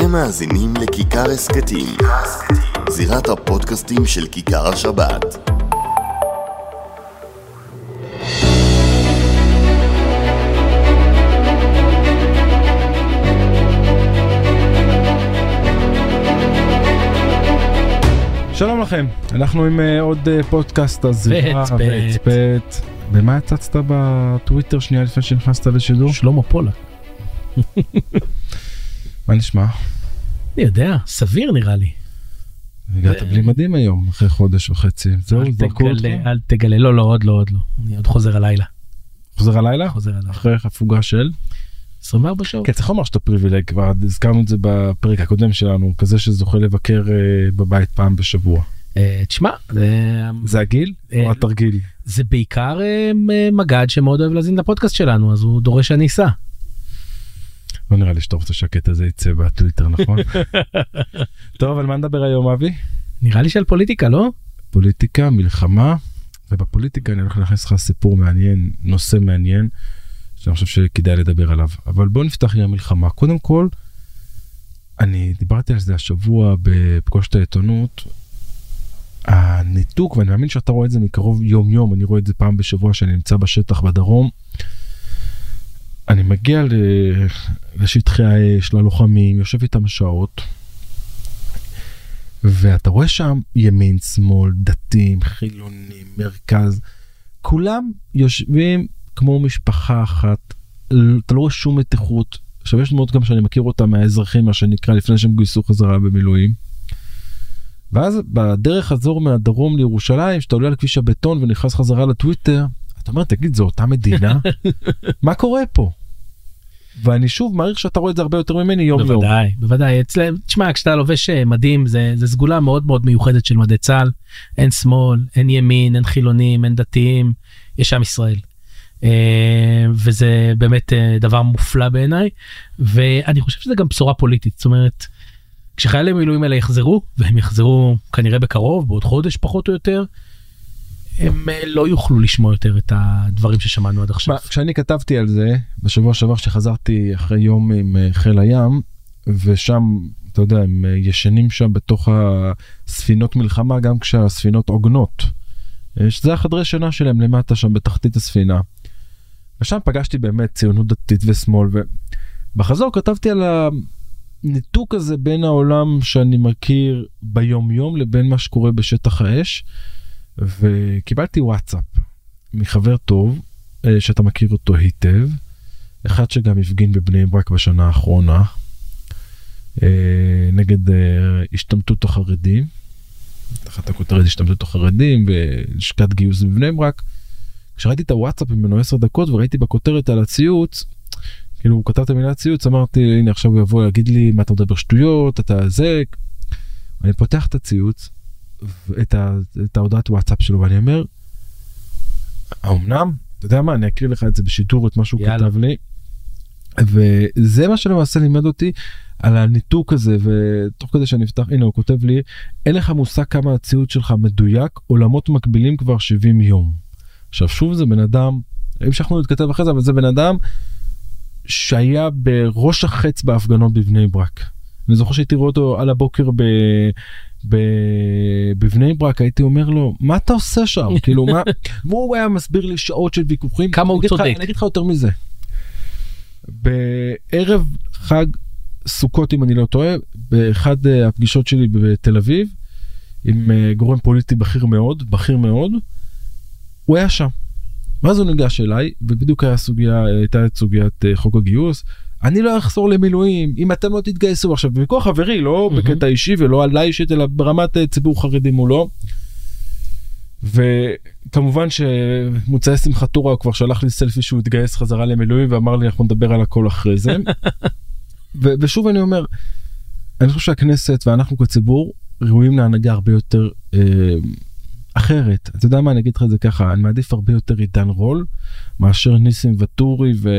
אתם מאזינים לכיכר הסכתים, זירת הפודקאסטים של כיכר השבת. שלום לכם, אנחנו עם uh, עוד uh, פודקאסט הזירה, והצפת. במה הצצת בטוויטר שנייה לפני שנכנסת לשידור? שלמה פולה. מה נשמע? אני יודע, סביר נראה לי. הגעת בלי מדים היום, אחרי חודש וחצי. זהו, אל זרקו אותך? אל תגלה, לא, לא, עוד לא, עוד לא. אני עוד חוזר הלילה. חוזר הלילה? חוזר הלילה. אחרי הפוגה של? 24 שעות. כן, צריך לומר שאתה פריבילג, כבר הזכרנו את זה בפרק הקודם שלנו, כזה שזוכה לבקר uh, בבית פעם בשבוע. אה, תשמע, זה- הגיל אה, או התרגיל? זה בעיקר אה, מג"ד שמאוד אוהב להזין לפודקאסט שלנו, אז הוא דורש שאני אסע. לא נראה לי שאתה רוצה שהקטע הזה יצא בטוויטר, נכון? טוב, על מה נדבר היום, אבי? נראה לי שעל פוליטיקה, לא? פוליטיקה, מלחמה, ובפוליטיקה אני הולך להכניס לך סיפור מעניין, נושא מעניין, שאני חושב שכדאי לדבר עליו. אבל בוא נפתח עם המלחמה. קודם כל, אני דיברתי על זה השבוע בפגוש את העיתונות, הניתוק, ואני מאמין שאתה רואה את זה מקרוב יום יום, אני רואה את זה פעם בשבוע שאני נמצא בשטח בדרום. אני מגיע לשטחי האש, ללוחמים, יושב איתם שעות, ואתה רואה שם ימין, שמאל, דתיים, חילונים, מרכז, כולם יושבים כמו משפחה אחת, אתה לא רואה שום מתיחות. עכשיו יש דמות גם שאני מכיר אותה מהאזרחים, מה שנקרא, לפני שהם גויסו חזרה במילואים. ואז בדרך חזור מהדרום לירושלים, שאתה עולה על כביש הבטון ונכנס חזרה לטוויטר, אתה אומר, תגיד, זו אותה מדינה? מה קורה פה? ואני שוב מעריך שאתה רואה את זה הרבה יותר ממני יום יום. בוודאי, בוודאי. אצלם, תשמע, כשאתה לובש אה, מדים, זה, זה סגולה מאוד מאוד מיוחדת של מדי צה"ל. אין שמאל, אין ימין, אין חילונים, אין דתיים, יש עם ישראל. אה, וזה באמת אה, דבר מופלא בעיניי, ואני חושב שזה גם בשורה פוליטית. זאת אומרת, כשחיילי המילואים האלה יחזרו, והם יחזרו כנראה בקרוב, בעוד חודש פחות או יותר, הם אה, לא יוכלו לשמוע יותר את הדברים ששמענו עד עכשיו. כשאני כתבתי על זה בשבוע שעבר שחזרתי אחרי יום עם אה, חיל הים ושם אתה יודע הם אה, ישנים שם בתוך הספינות מלחמה גם כשהספינות עוגנות. שזה החדרי שינה שלהם למטה שם בתחתית הספינה. ושם פגשתי באמת ציונות דתית ושמאל ובחזור כתבתי על הניתוק הזה בין העולם שאני מכיר ביום יום לבין מה שקורה בשטח האש. וקיבלתי וואטסאפ מחבר טוב אה, שאתה מכיר אותו היטב, אחד שגם הפגין בבני ברק בשנה האחרונה אה, נגד אה, השתמטות החרדים, תחת הכותרת השתמטות החרדים ולשכת גיוס בבני ברק. כשראיתי את הוואטסאפ ממנו 10 דקות וראיתי בכותרת על הציוץ, כאילו הוא כתב את המילה ציוץ אמרתי הנה עכשיו הוא יבוא להגיד לי מה אתה מדבר שטויות אתה זה. אני פותח את הציוץ את, ה, את ההודעת וואטסאפ שלו ואני אומר, האומנם? אתה יודע מה, אני אקריא לך את זה בשידור את מה שהוא יאללה. כתב לי. וזה מה שלמעשה לימד אותי על הניתוק הזה ותוך כדי שאני אפתח הנה הוא כותב לי אין לך מושג כמה הציוד שלך מדויק עולמות מקבילים כבר 70 יום. עכשיו שוב זה בן אדם המשכנו להתכתב אחרי זה אבל זה בן אדם שהיה בראש החץ בהפגנות בבני ברק. אני זוכר שהייתי רואה אותו על הבוקר ב... בבני ברק הייתי אומר לו מה אתה עושה שם כאילו מה והוא היה מסביר לי שעות של ויכוחים כמה הוא צודק. אני אגיד לך יותר מזה. בערב חג סוכות אם אני לא טועה באחד אה, הפגישות שלי בתל אביב עם אה, גורם פוליטי בכיר מאוד בכיר מאוד הוא היה שם. ואז הוא ניגש אליי ובדיוק היה סוגיה הייתה את סוגיית אה, חוק הגיוס אני לא אחזור למילואים אם אתם לא תתגייסו עכשיו בוויכוח חברי לא מהמם. בקטע אישי ולא עליי אישית אלא ברמת אה, ציבור חרדי מולו. וכמובן שמוצאי שמחת תורה הוא כבר שלח לי סלפי שהוא התגייס חזרה למילואים ואמר לי אנחנו נדבר על הכל אחרי זה. ו- ושוב אני אומר אני חושב שהכנסת ואנחנו כציבור ראויים להנהגה הרבה יותר אה, אחרת אתה יודע מה אני אגיד לך את זה ככה אני מעדיף הרבה יותר עידן רול מאשר ניסים ואטורי ו...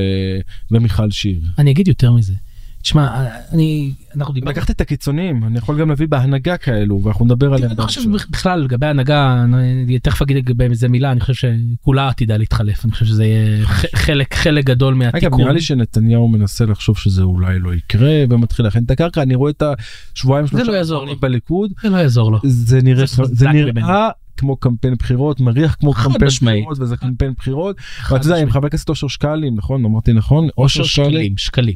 ומיכל שיר. אני אגיד יותר מזה. תשמע, אני, אנחנו דיברנו, לקחת את הקיצוניים אני יכול גם להביא בהנהגה כאלו ואנחנו נדבר עליהם. אני חושב בכלל לגבי הנהגה, אני תכף אגיד לגבי איזה מילה, אני חושב שכולה עתידה להתחלף, אני חושב שזה יהיה חלק, חלק גדול אגב מהתיקון. נראה לי שנתניהו מנסה לחשוב שזה אולי לא יקרה ומתחיל להכין את הקרקע אני רואה את השבועיים זה לא שלושה יעזור לו. בליכוד זה לא יעזור לו. זה נראה כמו קמפיין בחירות מריח כמו קמפיין משמעית. בחירות וזה קמפיין בחירות ואתה יודע עם. חבר הכנסת אושר שקלים נכון אמרתי נכון אושר שקלים, שקלים.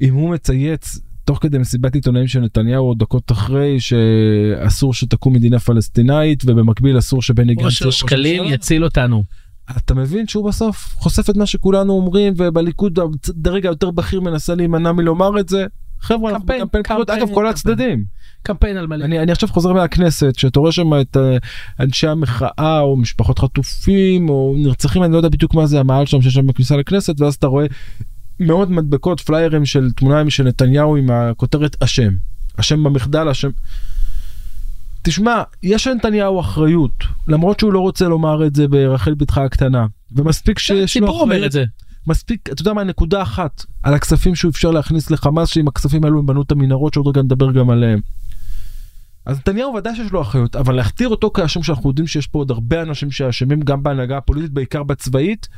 אם הוא מצייץ תוך כדי מסיבת עיתונאים של נתניהו או דקות אחרי שאסור שתקום מדינה פלסטינאית ובמקביל אסור שבני גנץ אושר שקלים יציל אותנו. אתה מבין שהוא בסוף חושף את מה שכולנו אומרים ובליכוד הדרג היותר בכיר מנסה להימנע מלומר את זה. חבר'ה אנחנו קמפיין, בקמפיין בחירות קמפיין, אגב כל. הצדדים קמפיין על מלא. אני אני עכשיו חוזר מהכנסת שאתה רואה שם את אה, אנשי המחאה או משפחות חטופים או נרצחים אני לא יודע בדיוק מה זה המעל שם שיש שם בכניסה לכנסת ואז אתה רואה מאות מדבקות פליירים של תמונה של נתניהו עם הכותרת אשם אשם במחדל אשם. תשמע יש לנתניהו אחריות למרות שהוא לא רוצה לומר את זה ברחל בתך הקטנה ומספיק שיש לו הציבור אומר אחריות את זה. מספיק אתה יודע מה נקודה אחת על הכספים שהוא אפשר להכניס לחמאס שעם הכספים האלו הם בנו את המנהרות שעוד רגע נדבר גם עליהם. אז נתניהו ודאי שיש לו אחריות אבל להכתיר אותו כאשם שאנחנו יודעים שיש פה עוד הרבה אנשים שאשמים גם בהנהגה הפוליטית בעיקר בצבאית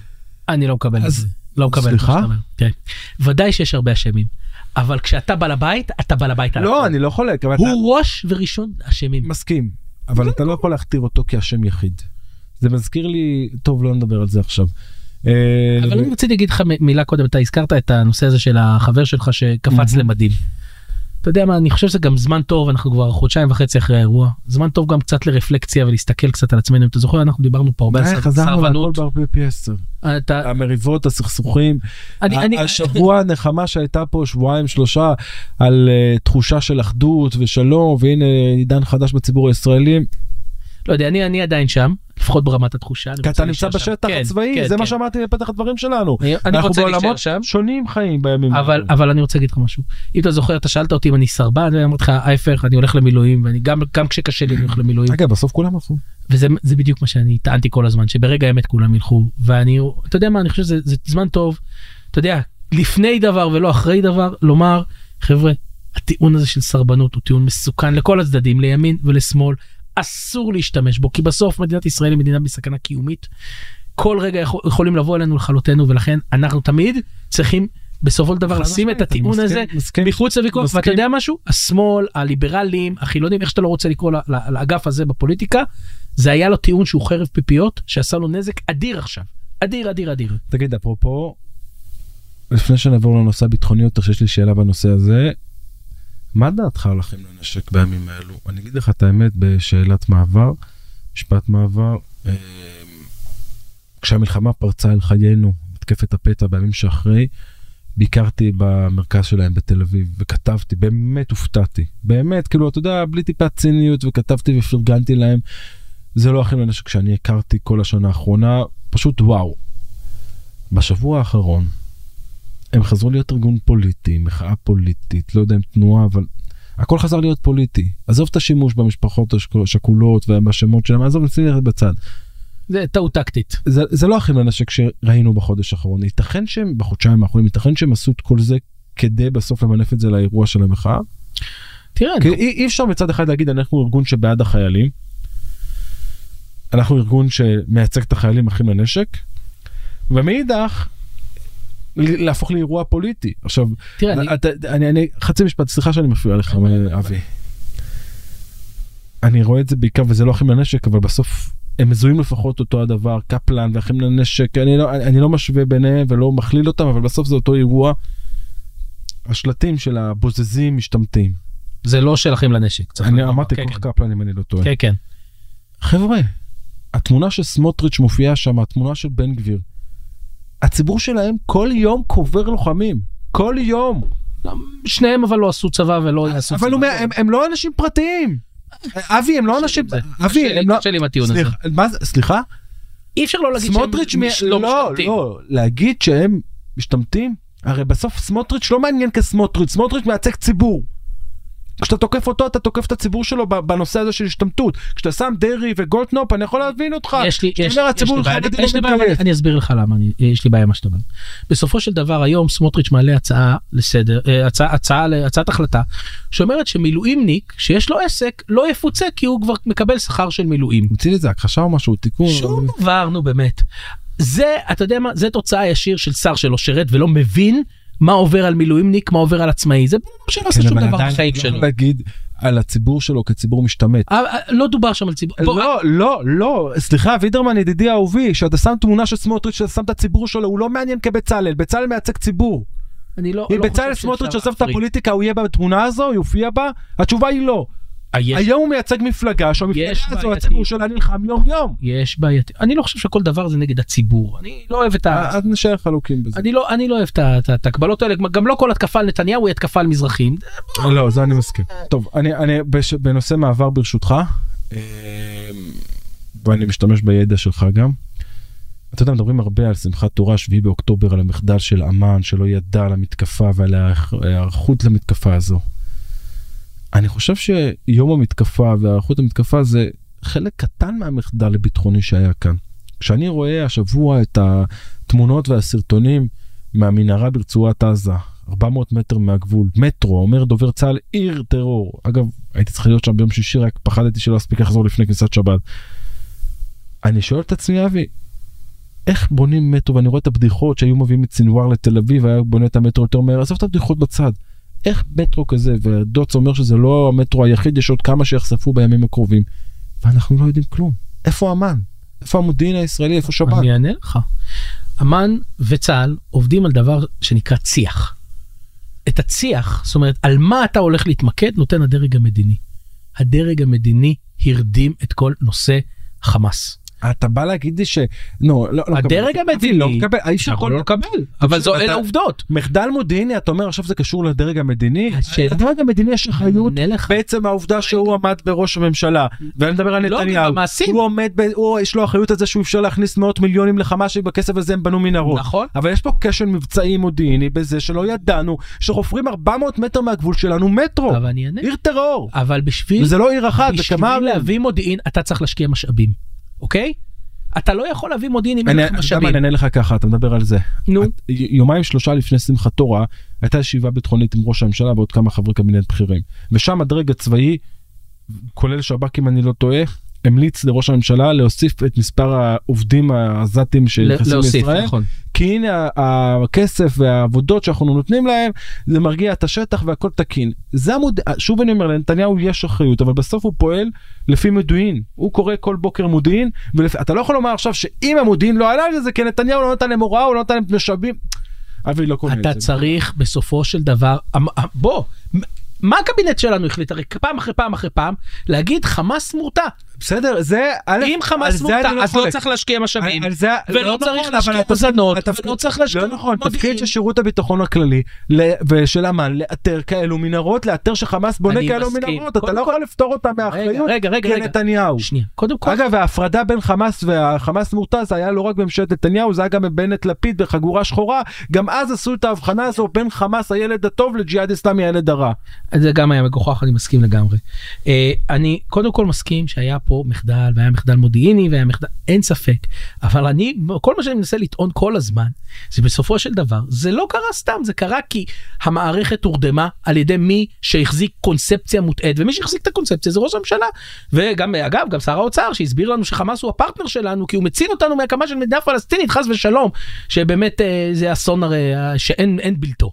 אני לא מקבל את זה. לא מקבל את מה סליחה? שאתה אומר. כן. ודאי שיש הרבה אשמים. אבל כשאתה בעל הבית, אתה בעל הבית לא. אני לא חולק אתה הוא ראש וראשון אשמים. מסכים אבל אתה לא יכול להכתיר אותו כאשם יחיד. זה מזכיר לי טוב לא נדבר על זה עכשיו. אה, אבל אני רציתי להגיד לך מילה קודם, אתה הזכרת את הנושא הזה של החבר שלך שקפץ. למדים. אתה יודע מה, אני חושב שזה גם זמן טוב, אנחנו כבר חודשיים וחצי אחרי האירוע, זמן טוב גם קצת לרפלקציה ולהסתכל קצת על עצמנו. אתה זוכר, אנחנו דיברנו פה הרבה על אה, להכל סרבנות. אתה- המריבות הסכסוכים השבוע הנחמה שהייתה פה שבועיים שלושה על תחושה של אחדות ושלום והנה עידן חדש בציבור הישראלי לא יודע, אני אני עדיין שם, לפחות ברמת התחושה. אני כי אתה נמצא. בשטח כן, הצבאי כן, זה מה כן. שאמרתי בפתח הדברים שלנו. אני- אני רוצה להישאר שם. שונים חיים בימים אבל. אבל אני רוצה להגיד לך משהו אם אתה זוכר אתה שאלת אותי אם אני סרבן ואני אמרתי לך ההפך אני הולך למילואים ואני גם גם כשקשה לי אני הולך למילואים אגב בסוף כולם עשו. וזה זה בדיוק מה שאני טענתי כל הזמן שברגע האמת כולם ילכו ואני אתה יודע מה אני חושב שזה זה זמן טוב אתה יודע לפני דבר ולא אחרי דבר לומר חבר'ה הטיעון הזה של סרבנות הוא טיעון מסוכן לכל הצדדים לימין ולשמאל אסור להשתמש בו כי בסוף מדינת ישראל היא מדינה בסכנה קיומית. כל רגע יכול, יכולים לבוא אלינו לכלותנו ולכן אנחנו תמיד צריכים בסופו של דבר לשים את הטיעון מסכים, הזה מסכים. מחוץ לוויכוח. ואתה יודע משהו השמאל הליברלים החילונים איך שאתה לא רוצה לקרוא לאגף הזה בפוליטיקה זה היה לו טיעון שהוא חרב פיפיות שעשה לו נזק אדיר עכשיו אדיר אדיר אדיר. תגיד אפרופו לפני שנעבור לנושא הביטחוני יותר שיש לי שאלה בנושא הזה. מה דעתך על אחים לנשק בימים האלו? אני אגיד לך את האמת בשאלת מעבר, משפט מעבר. אה, כשהמלחמה פרצה אל חיינו, מתקפת הפתע בימים שאחרי, ביקרתי במרכז שלהם בתל אביב וכתבתי, באמת הופתעתי. באמת, כאילו, אתה יודע, בלי טיפת ציניות וכתבתי ופרגנתי להם. זה לא אחים לנשק שאני הכרתי כל השנה האחרונה, פשוט וואו. בשבוע האחרון הם חזרו להיות ארגון פוליטי, מחאה פוליטית, לא יודע אם תנועה, אבל הכל חזר להיות פוליטי. עזוב את השימוש במשפחות השכולות ובשמות שלהם, עזוב, נשים ללכת בצד. זה טעות טקטית. זה, זה לא אחים לנשק שראינו בחודש האחרון, ייתכן שהם, בחודשיים האחרונים, ייתכן שהם עשו את כל זה כדי בסוף למנף את זה לאירוע של המחאה. תראה, כי אני- אי, אי אפשר מצד אחד להגיד אנחנו ארגון שבעד החיילים. אנחנו ארגון שמייצג את החיילים אחים לנשק. ומאידך להפוך לאירוע פוליטי עכשיו תראה, אני- אתה, אני, אני חצי משפט סליחה שאני מפריע לך אבי. אני רואה את זה בעיקר וזה לא אחים לנשק אבל בסוף הם מזוהים לפחות אותו הדבר קפלן ואחים לנשק אני לא אני לא משווה ביניהם ולא מכליל אותם אבל בסוף זה אותו אירוע. השלטים של הבוזזים משתמטים. זה לא שלכם לנשק. צריך אני. אמרתי כן, כוח כן. קפלן אם אני לא טועה. כן כן. חבר'ה, התמונה של סמוטריץ' מופיעה שם, התמונה של בן גביר. הציבור שלהם כל יום קובר לוחמים. כל יום. שניהם אבל לא עשו צבא ולא יעשו צבא. אבל הוא, אומר, הם, הם לא אנשים פרטיים. אבי, הם לא אנשים... זה. אבי, הם לא... קשה לי עם הטיעון הזה. סליחה? אי אפשר לא להגיד סמוטריץ' שהם. מש- לא, משתמטים. לא, להגיד שהם משתמטים? הרי בסוף סמוטריץ' לא מעניין כסמוטריץ', סמוטריץ' מייצג ציבור. כשאתה תוקף אותו אתה תוקף את הציבור שלו בנושא הזה של השתמטות. כשאתה שם דרעי וגולדקנופ אני יכול להבין אותך. יש לי, יש, אומר, יש לי בעיה, החרדי יש לי לא בעיה, מתגייס. אני אסביר לך למה אני, יש לי בעיה מה שאתה אומר. בסופו של דבר היום סמוטריץ' מעלה הצעה לסדר, אה, הצעה, הצעה, הצעת החלטה שאומרת שמילואימניק שיש לו עסק לא יפוצה כי הוא כבר מקבל שכר של מילואים. מוציא לזה הכחשה או משהו תיקון. שום דבר נו באמת. זה אתה יודע מה זה תוצאה ישיר של שר שלא שירת ולא מבין מה עובר על מילואימניק מה עובר על עצמאי זה בן אדם שלא עושה כן, שום דבר בחיים לא שלו. להגיד על הציבור שלו כציבור משתמט. אה, אה, לא דובר שם על ציבור. לא, לא, לא, סליחה, וידרמן ידידי אהובי, שאתה שם תמונה של סמוטריץ', שאתה שם את הציבור שלו, הוא לא מעניין כבצלאל, בצלאל מייצג ציבור. אני לא, אם לא בצלאל סמוטריץ' עוזב את. הפוליטיקה, הוא יהיה בתמונה הזו, הוא יופיע בה? התשובה היא לא. אה, יש- היום הוא מייצג מפלגה, שהמפלגה הזו. הציבור שלה נלחם יום יום. יש בעייתי אני לא חושב שכל דבר זה נגד הציבור אני לא אוהב את ה... אז נשאר חלוקים בזה. אני לא אני לא אוהב את ההקבלות האלה גם לא כל התקפה על נתניהו היא התקפה על מזרחים. לא, זה אני מסכים. טוב, אני, אני בש, בנושא מעבר ברשותך, אה, ואני משתמש בידע שלך גם. אתה יודע, מדברים הרבה על שמחת תורה, 7 באוקטובר, על המחדל של אמ"ן, שלא ידע על המתקפה ועל ההיערכות למתקפה הזו. אני חושב שיום המתקפה וההיערכות למתקפה זה חלק קטן מהמחדל הביטחוני שהיה כאן. כשאני רואה השבוע את התמונות והסרטונים מהמנהרה ברצועת עזה, 400 מטר מהגבול, מטרו, אומר דובר צה"ל, עיר טרור. אגב, הייתי צריך להיות שם ביום שישי, רק פחדתי שלא אספיק לחזור לפני כניסת שבת. אני שואל את עצמי, אבי, איך בונים מטרו, ואני רואה את הבדיחות שהיו מביאים את סנוואר לתל אביב, היה בונה את המטרו יותר מהר, עזוב את הבדיחות בצד. איך מטרו כזה, ודוץ אומר שזה לא המטרו היחיד, יש עוד כמה שיחשפו בימים הקרובים, ואנחנו לא יודעים כלום. איפה אמ"ן? איפה המודיעין הישראלי? איפה שב"כ? אני אענה לך. אמ"ן וצה"ל עובדים על דבר שנקרא צי"ח. את הצי"ח, זאת אומרת, על מה אתה הולך להתמקד, נותן הדרג המדיני. הדרג המדיני הרדים את כל נושא חמאס. אתה בא להגיד לי ש... לא, לא, לא הדרג מקבל. המדיני, לא מקבל, האיש יכול. לא לקבל, אבל זו אלה העובדות. מחדל מודיעיני, אתה אומר עכשיו זה קשור לדרג המדיני? לדרג המדיני יש אחריות. בעצם העובדה שהוא עמד בראש הממשלה, ואני מדבר על לא, נתניהו, במעשים. הוא עומד, יש לו אחריות על זה שהוא אפשר להכניס מאות מיליונים לחמאס שבכסף הזה הם בנו מנהרות. נכון. אבל יש פה כשל מבצעי מודיעיני בזה שלא ידענו שחופרים 400 מטר מהגבול שלנו מטרו, אבל אני אענה. עיר טרור, אבל בשביל, וזה לא עיר אחת, זה בשביל כמה... להביא מודיעין אתה צריך להשקיע משאבים, אוקיי? אתה לא יכול להביא מודיעין אם אין לך משאבים. אני אענה לך ככה, אתה מדבר על זה. נו. את- יומיים שלושה לפני שמחת תורה הייתה ישיבה ביטחונית עם ראש הממשלה ועוד כמה חברי קבינט בכירים ושם הדרג הצבאי כולל שב"כ אם אני לא טועה המליץ לראש הממשלה להוסיף את מספר העובדים העזתים שנכנסים לישראל נכון. כי הנה הכסף והעבודות שאנחנו נותנים להם זה מרגיע את השטח והכל תקין. זה המוד... שוב אני אומר לנתניהו יש אחריות אבל בסוף הוא פועל לפי מודיעין הוא קורא כל בוקר מודיעין ואתה לא יכול לומר עכשיו שאם המודיעין לא עלה לזה כי נתניהו לא נתן להם הוראה הוא לא נתן להם משאבים. אבי לא קונה אתה את זה. צריך בסופו של דבר, בוא, מה הקבינט שלנו החליט הרי פעם אחרי פעם אחרי פעם להגיד חמאס מורתע. בסדר זה א', אם חמאס מורתע אני לא אז לא. צריך להשקיע משאבים. ולא לא צריך נכון, להשקיע התפקיד- ולא צריך להשקיע לא נכון. תפקיד של שירות הביטחון הכללי ושל אמ"ן לאתר כאלו מנהרות לאתר שחמאס בונה כאלו. מנהרות אתה לא יכול לפתור אותם מאחריות רגע, רגע, כי רגע. נתניהו. שנייה, קודם כל, אגב ההפרדה בין חמאס והחמאס מורתע זה היה לא רק בממשלת נתניהו זה היה גם בבנט לפיד בחגורה שחורה גם אז עשו את ההבחנה הזו בין חמאס הילד הטוב לג'יהאד אסלאמי הילד הרע. זה גם היה מגוחך, אני מסכים לגמרי. אה, אני קודם כל מסכים שהיה פה מחדל והיה מחדל מודיעיני והיה מחדל, אין ספק. אבל אני, כל מה שאני מנסה לטעון כל הזמן, זה בסופו של דבר, זה לא קרה סתם, זה קרה כי המערכת הורדמה על ידי מי שהחזיק קונספציה מוטעית, ומי שהחזיק את הקונספציה זה ראש הממשלה. וגם, אגב, גם שר האוצר שהסביר לנו שחמאס הוא הפרטנר שלנו, כי הוא מציל אותנו מהקמה של מדינה פלסטינית, חס ושלום, שבאמת אה, זה אסון הרי אה, שאין אין בלתו.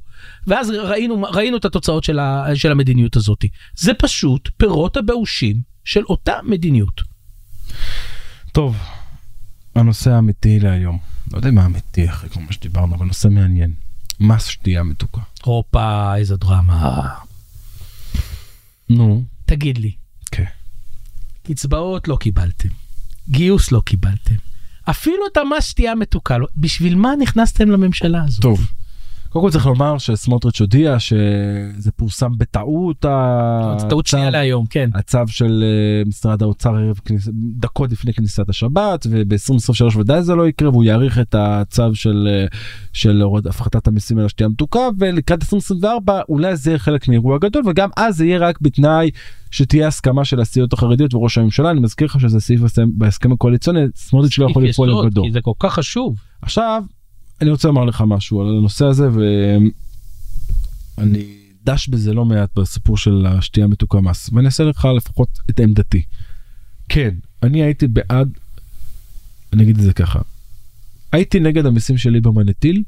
ואז ראינו ראינו את התוצאות של, ה, של המדיניות הזאת. זה פשוט פירות הבאושים של אותה מדיניות. טוב, הנושא האמיתי להיום. לא יודע מה אמיתי אחרי כל מה שדיברנו אבל נושא מעניין. מס שתייה מתוקה. הופה איזה דרמה. נו. תגיד לי, כן. קצבאות לא קיבלתם, גיוס לא קיבלתם, אפילו את המס שתייה מתוקה, לא- בשביל מה נכנסתם לממשלה הזאת? טוב. קודם כל צריך לומר שסמוטריץ' הודיע שזה פורסם בטעות טעות שנייה להיום כן הצו של אה, משרד האוצר דקות לפני כניסת השבת וב-2023 ודאי זה לא יקרה והוא יאריך את הצו של אה, של הפחתת המיסים על השתייה המתוקה ולקראת 2024 אולי זה יהיה חלק מאירוע גדול וגם אז זה יהיה רק בתנאי שתהיה הסכמה של הסיעות החרדיות וראש הממשלה אני מזכיר לך שזה סעיף הסכם- בהסכם הקואליציוני סמוטריץ' לא יכול לפעול לבדו. כי זה כל כך חשוב. עכשיו אני רוצה לומר לך משהו על הנושא הזה ואני דש בזה לא מעט בסיפור של השתייה מתוקה מס ואני אעשה לך לפחות את עמדתי. כן אני הייתי בעד אני אגיד את זה ככה הייתי נגד המיסים של ליברמן הטיל.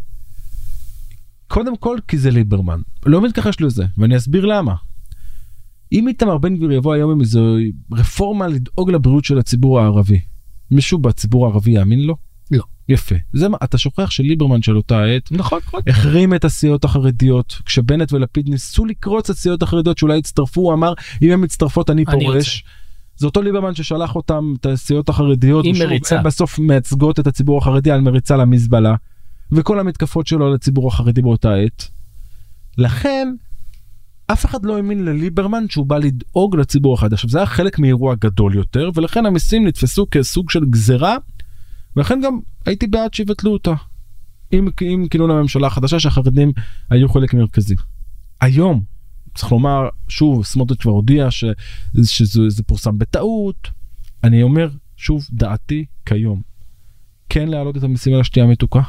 קודם כל כי זה ליברמן לא מתכחש לזה ואני אסביר למה. אם איתמר בן גביר יבוא היום עם איזו רפורמה לדאוג לבריאות של הציבור הערבי מישהו בציבור הערבי יאמין לו? לא. יפה זה מה אתה שוכח שליברמן של אותה עת נכון. החרים את הסיעות החרדיות כשבנט ולפיד ניסו לקרוץ את הסיעות החרדיות שאולי יצטרפו הוא אמר אם הן מצטרפות אני אני פורש. זה אותו ליברמן ששלח אותם את הסיעות החרדיות עם מריצה. בסוף מייצגות את הציבור החרדי על מריצה למזבלה וכל המתקפות שלו לציבור החרדי באותה עת. לכן אף אחד לא האמין לליברמן שהוא בא לדאוג לציבור החרדי עכשיו זה היה חלק מאירוע גדול יותר ולכן המיסים נתפסו כסוג של גזרה ולכן גם הייתי בעד שיבטלו אותה. עם, עם כינון הממשלה החדשה שהחרדים היו חלק מרכזי. היום צריך לומר שוב סמוטריץ' כבר הודיע ש, שזה זה פורסם בטעות אני אומר שוב דעתי כיום. כן להעלות את המיסים על השתייה המתוקה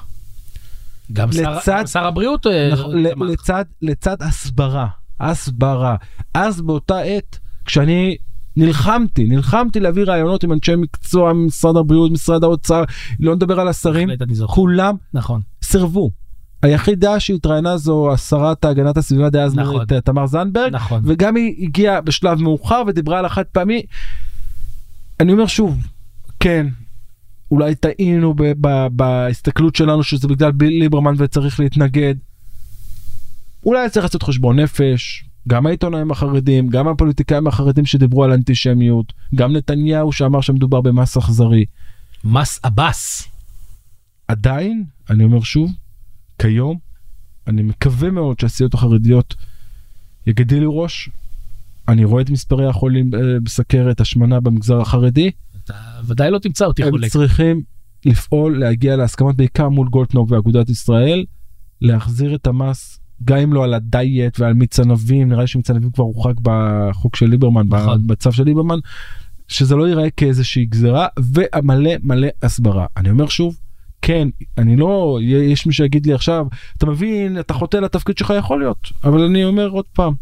גם שר- לצד- גם שר הבריאות אה, נכון, תמך. לצד לצד הסברה הסברה אז באותה עת כשאני נלחמתי נלחמתי להביא רעיונות עם אנשי מקצוע ממשרד הבריאות משרד האוצר לא נדבר על השרים. כולם נכון. סירבו. היחידה שהתראיינה זו השרת הגנת הסביבה דאז נכון. מירית, תמר זנדברג נכון. וגם היא הגיעה בשלב מאוחר ודיברה על החד פעמי. אני אומר שוב כן אולי טעינו ב- ב- בהסתכלות שלנו שזה בגלל ליברמן וצריך להתנגד. אולי צריך לעשות חשבון נפש גם העיתונאים החרדים גם הפוליטיקאים החרדים שדיברו על אנטישמיות גם נתניהו שאמר שמדובר במס אכזרי. מס עבאס. עדיין אני אומר שוב כיום אני מקווה מאוד שהסיעות החרדיות יגדילו ראש. אני רואה את מספרי החולים אה, בסכרת השמנה במגזר החרדי אתה ודאי לא תמצא אותי הם חולק. צריכים לפעול להגיע להסכמות בעיקר מול גולדקנופ ואגודת ישראל להחזיר את המס גם אם לא על הדיאט ועל מיץ ענבים נראה לי שמיץ ענבים כבר הורחק בחוק של ליברמן נכון. בצו של ליברמן שזה לא ייראה כאיזושהי גזרה ומלא מלא הסברה אני אומר שוב כן אני לא יש מי שיגיד לי עכשיו אתה מבין אתה חוטא לתפקיד שלך יכול להיות אבל אני אומר עוד פעם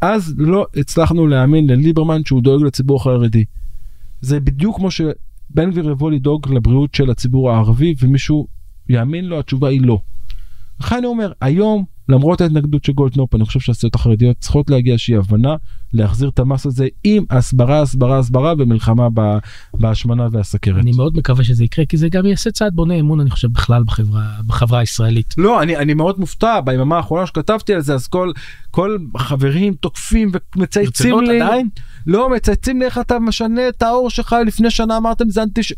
אז לא הצלחנו להאמין לליברמן שהוא דואג לציבור החרדי. זה בדיוק כמו שבן גביר יבוא לדאוג לבריאות של הציבור הערבי ומישהו יאמין לו התשובה היא לא. לכן אני אומר היום למרות ההתנגדות של גולדנופ אני חושב שהסיעות החרדיות צריכות להגיע איזושהי הבנה להחזיר את המס הזה עם הסברה הסברה הסברה ומלחמה בהשמנה והסכרת. אני מאוד מקווה שזה יקרה כי זה גם יעשה צעד בונה אמון אני חושב בכלל בחברה בחברה הישראלית. לא אני אני מאוד מופתע ביממה האחרונה שכתבתי על זה אז כל כל החברים תוקפים ומצייצים לי עדיין? לא מצייצים לי איך אתה משנה את האור שלך לפני שנה אמרתם זה אנטיש.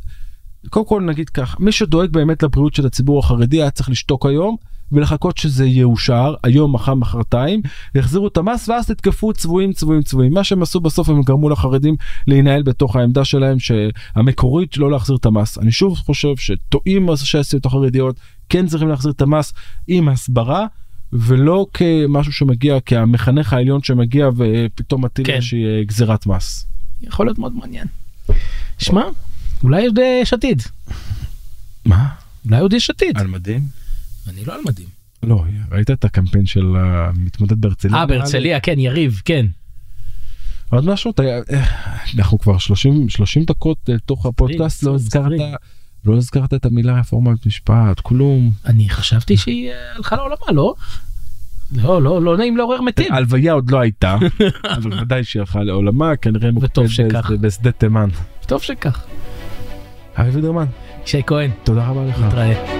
קודם כל נגיד כך מי שדואג באמת לבריאות של הציבור החרדי היה צריך לשתוק היום ולחכות שזה יאושר היום מחר מחרתיים יחזירו את המס ואז תתקפו צבועים צבועים צבועים מה שהם עשו בסוף הם גרמו לחרדים להינעל בתוך העמדה שלהם שהמקורית לא להחזיר את המס אני שוב חושב שטועים ראשי הסיעות החרדיות כן צריכים להחזיר את המס עם הסברה ולא כמשהו שמגיע כהמחנך העליון שמגיע ופתאום מטיל כן. איזושהי אה, גזירת מס. יכול להיות מאוד מעניין. שמע אולי עוד יש עתיד מה? אולי עוד יש עתיד על מדים? אני לא על מדים. לא ראית את הקמפיין של המתמודד בהרצליה? אה בהרצליה כן יריב כן. עוד משהו? אה, אנחנו כבר 30 30 דקות לתוך הפודקאסט לא הזכרת. לא הזכרת את המילה רפורמת משפט כלום. אני חשבתי שהיא אה, הלכה לעולמה לא? לא לא לא נעים לעורר מתים. הלוויה עוד לא הייתה אבל ודאי שהיא הלכה לעולמה כנראה. באיזה- בשדה תימן. טוב שכך. אבי וידרמן ישי כהן תודה רבה לך. נתראה.